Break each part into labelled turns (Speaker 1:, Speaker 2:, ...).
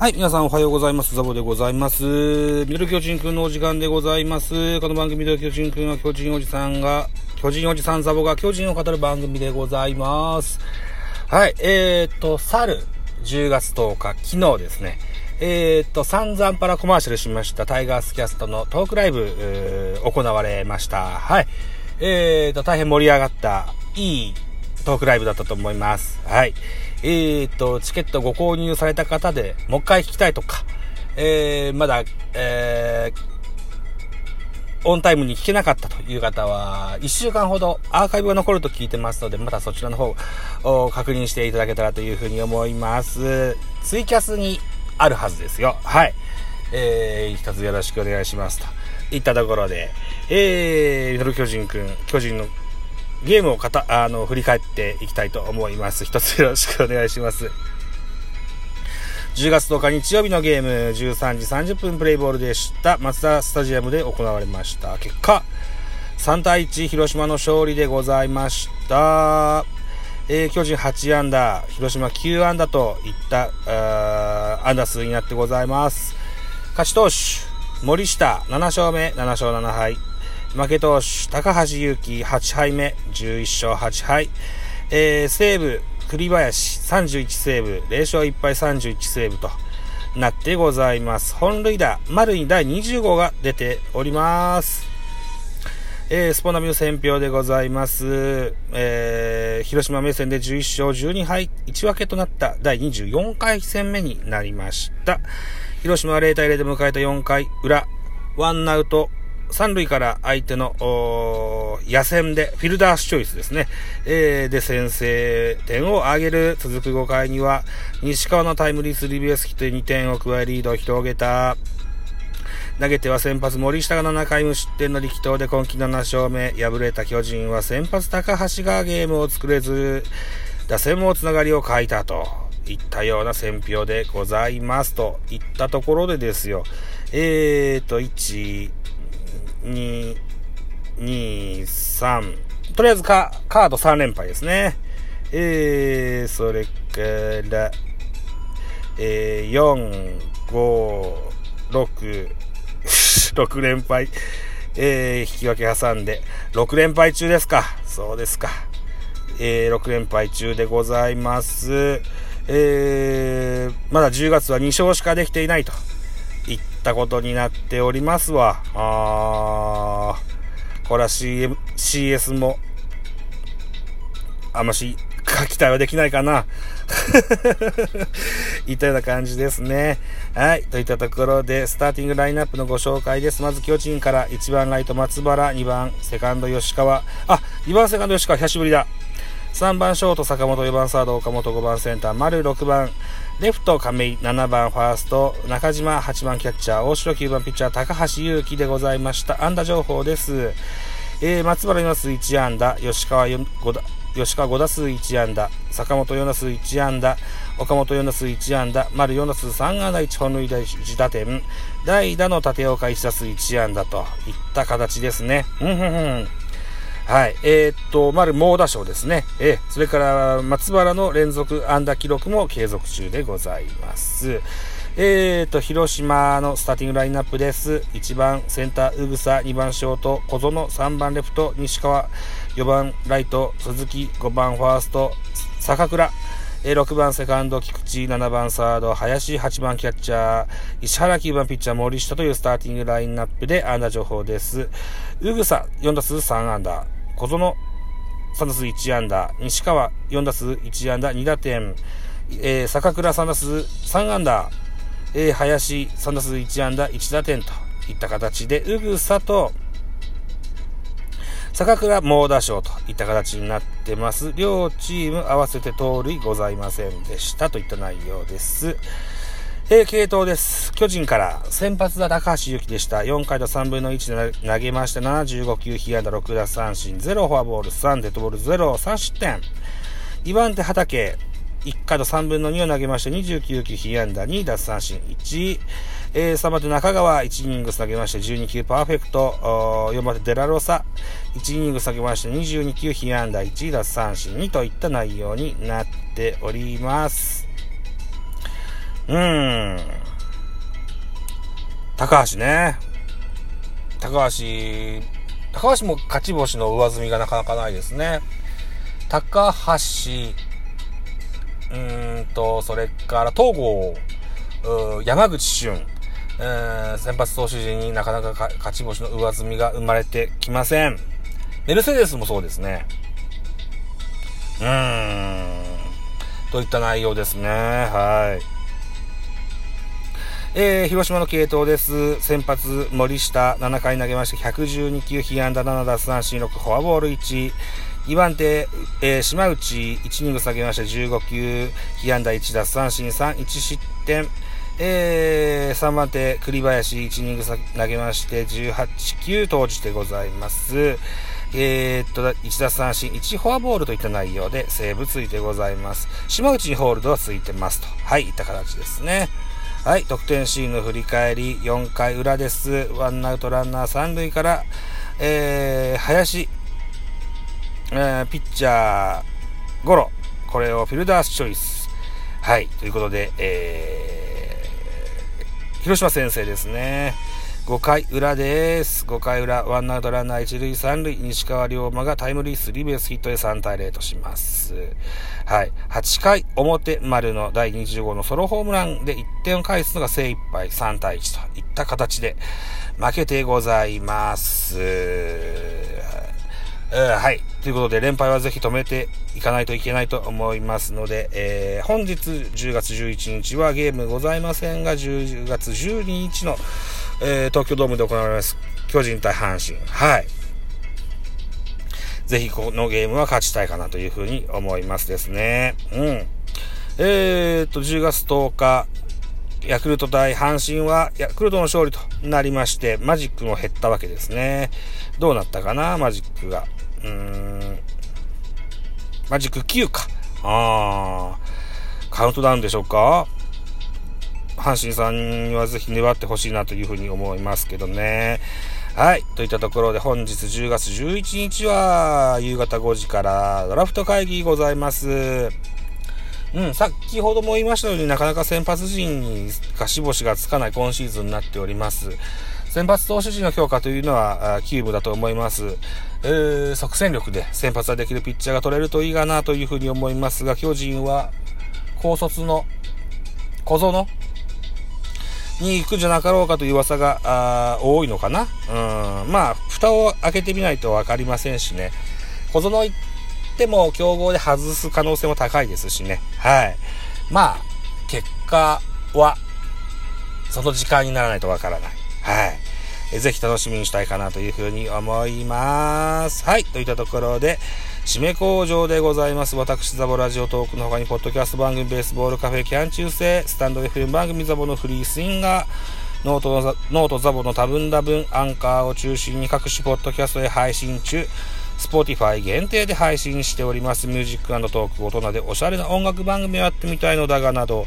Speaker 1: はい、皆さんおはようございます。ザボでございます。ミドル巨人くんのお時間でございます。この番組ミドル巨人くんは巨人おじさんが、巨人おじさんザボが巨人を語る番組でございます。はい、えー、っと、去る10月10日、昨日ですね。えー、っと、散々パラコマーシャルしましたタイガースキャストのトークライブ、行われました。はい。えー、っと、大変盛り上がった、いいトークライブだったと思います。はい。えーと、チケットご購入された方で、もう一回聞きたいとか、えー、まだ、えー、オンタイムに聞けなかったという方は、1週間ほどアーカイブが残ると聞いてますので、またそちらの方を確認していただけたらというふうに思います。ツイキャスにあるはずですよ。はい。えー、一つよろしくお願いしますと。いったところで、えー、ミドル巨人くん、巨人のゲームをかた、あの、振り返っていきたいと思います。一つよろしくお願いします。10月10日日曜日のゲーム13時30分プレイボールでした。松田スタジアムで行われました。結果、3対1広島の勝利でございました。えー、巨人8安打、広島9安打といった安打数になってございます。勝ち投手、森下7勝目、7勝7敗。負け投手、高橋祐希8敗目、11勝8敗。えー、西武、栗林31セーブ、0勝1敗31セーブとなってございます。本塁打、丸に第20号が出ております。えー、スポナビの選評でございます。えー、広島目線で11勝12敗、1分けとなった第24回戦目になりました。広島は0対0で迎えた4回裏、ワンアウト三塁から相手の、野戦で、フィルダースチョイスですね。えー、で、先制点を挙げる。続く5回には、西川のタイムリースリーベースヒットで2点を加えリードを広げた。投げては先発森下が7回無失点の力投で今季7勝目。敗れた巨人は先発高橋がゲームを作れず、打線もつながりを欠いたと。いったような選評でございます。といったところでですよ。えーと、1、2、2、3。とりあえずカカード3連敗ですね。えー、それから、えー、4、5、6、6連敗。えー、引き分け挟んで、6連敗中ですか。そうですか。えー、6連敗中でございます。えー、まだ10月は2勝しかできていないといったことになっておりますわ。あー、これは CM、CS も、あんまし、期待はできないかな。いったような感じですね。はい。といったところで、スターティングラインナップのご紹介です。まず、巨人から1番ライト松原、2番セカンド吉川。あ、2番セカンド吉川、久しぶりだ。3番ショート坂本、4番サード岡本、5番センター丸、6番レフト亀井、7番ファースト中島、8番キャッチャー大城、9番ピッチャー高橋祐希でございました。安打情報です。えー、松原4打数1安打、吉川5打吉川5打数1安打、坂本4打数1安打、岡本4打数1安打、丸4打数3安打1本塁打1打点、代打の立岡1打数1安打といった形ですね。うんふんふんはい。えー、っと、丸猛打賞ですね。えー、それから松原の連続安打記録も継続中でございます。えーと、広島のスターティングラインナップです。1番センター、うぐさ、2番ショート、小園、3番レフト、西川、4番ライト、鈴木、5番ファースト、坂倉、6番セカンド、菊池、7番サード、林、8番キャッチャー、石原、9番ピッチャー、森下というスターティングラインナップで安打情報です。うぐさ、4打数3安打。小園3打数1安打、西川4打数1安打2打点、えー、坂倉3打数3安打、えー、林3打数1安打1打点といった形で、うぐさと坂倉猛打賞といった形になってます。両チーム合わせて盗塁ございませんでしたといった内容です。えー、系統です。巨人から先発は高橋由紀でした。4回と3分の1で投げまして、75球、被安打6打三振、0フォアボール、3デッドボール、0、3失点。2番手畑、1回と3分の2を投げまして、29球、被安打2、奪三振1。えー、3番手中川、1イニングス投げまして、12球パーフェクト。4番手デラロサ、1イニングス投げまして、22球、被安打1、奪三振2といった内容になっております。うん。高橋ね。高橋、高橋も勝ち星の上積みがなかなかないですね。高橋、うんと、それから東郷、山口俊、先発投手陣になかなか勝ち星の上積みが生まれてきません。メルセデスもそうですね。うーん。といった内容ですね。はい。えー、広島の系統です。先発、森下、7回投げまして、112球、被安打7奪三振6、フォアボール1。2番手、えー、島内、1イニング下げまして、15球、被安打1奪三振3、1失点。えー、3番手、栗林、1イニング投げまして、18球投じてございます。えー、っと、1奪三振、1フォアボールといった内容でセーブついてございます。島内にホールドはついてますと。はい、いった形ですね。はい、得点シーンの振り返り、4回裏です。ワンアウトランナー3塁から、えー、林、えー、ピッチャー、ゴロ。これをフィルダースチョイス。はい、ということで、えー、広島先生ですね。5回裏です。5回裏、ワンアウトランナー1塁3塁、西川龍馬がタイムリースリーベースヒットで3対0とします。はい。8回表丸の第25号のソロホームランで1点を返すのが精一杯3対1といった形で負けてございます。はい。ということで、連敗はぜひ止めていかないといけないと思いますので、えー、本日10月11日はゲームございませんが、10月12日のえー、東京ドームで行われます。巨人対阪神。はい。ぜひこのゲームは勝ちたいかなというふうに思いますですね。うん。えー、っと、10月10日、ヤクルト対阪神は、ヤクルトの勝利となりまして、マジックも減ったわけですね。どうなったかな、マジックが。うーん。マジック9か。あー。カウントダウンでしょうか阪神さんにはぜひ粘ってほしいなというふうに思いますけどね。はい。といったところで本日10月11日は夕方5時からドラフト会議ございます。うん、先ほども言いましたようになかなか先発陣に勝ち星がつかない今シーズンになっております。先発投手陣の強化というのは、キューブだと思います。えー、即戦力で先発ができるピッチャーが取れるといいかなというふうに思いますが、巨人は高卒の小園に行くんじゃなかろうかという噂が多いのかな。うん。まあ、蓋を開けてみないと分かりませんしね。小園行っても競合で外す可能性も高いですしね。はい。まあ、結果は、その時間にならないと分からない。はい。えぜひ楽しみにしたいかなというふうに思います。はい。といったところで、締め口上でございます。私、ザボラジオトークの他に、ポッドキャスト番組、ベースボールカフェ、キャン中世、スタンド FM 番組、ザボのフリースインガー、ノートのノートザボの多分多分、アンカーを中心に各種ポッドキャストで配信中、スポティファイ限定で配信しております。ミュージックトーク、大人でおしゃれな音楽番組をやってみたいのだがなど、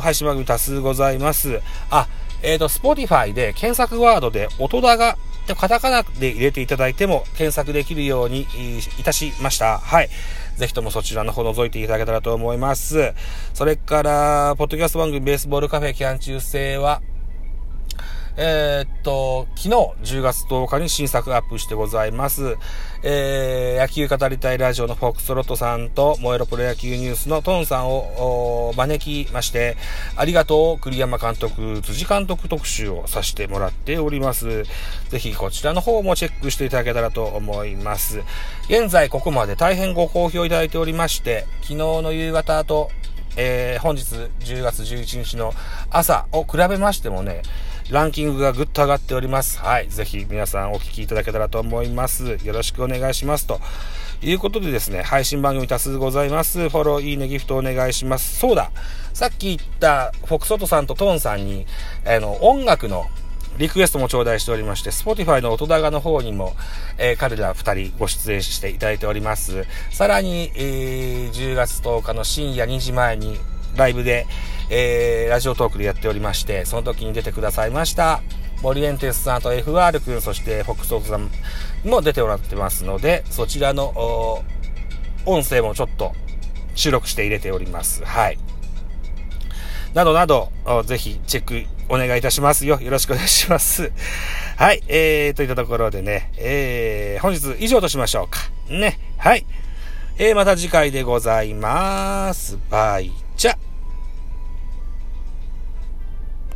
Speaker 1: 配信番組多数ございます。あ、えっ、ー、と、スポティファイで検索ワードで音だがで、カタカナで入れていただいても検索できるようにいたしました。はい。ぜひともそちらの方覗いていただけたらと思います。それから、ポッドキャスト番組ベースボールカフェキャン中制は、えー、っと、昨日10月10日に新作アップしてございます。えー、野球語りたいラジオのフォックストロットさんと、燃えろプロ野球ニュースのトンさんを招きまして、ありがとう、栗山監督、辻監督特集をさせてもらっております。ぜひこちらの方もチェックしていただけたらと思います。現在ここまで大変ご好評いただいておりまして、昨日の夕方と、えー、本日10月11日の朝を比べましてもね、ランキングがぐっと上がっております。はい。ぜひ皆さんお聞きいただけたらと思います。よろしくお願いします。ということでですね、配信番組多数ございます。フォロー、いいね、ギフトお願いします。そうだ。さっき言ったフォクソトさんとトーンさんに、あの、音楽のリクエストも頂戴しておりまして、Spotify の音高の方にも、えー、彼ら二人ご出演していただいております。さらに、えー、10月10日の深夜2時前にライブで、えー、ラジオトークでやっておりまして、その時に出てくださいました。モリエンテスさんと FR 君、そしてフォックスオートさんも出ておられてますので、そちらの音声もちょっと収録して入れております。はい。などなど、ぜひチェックお願いいたしますよ。よろしくお願いします。はい、えー、といったところでね、えー、本日以上としましょうか。ね、はい。えー、また次回でございます。バイ。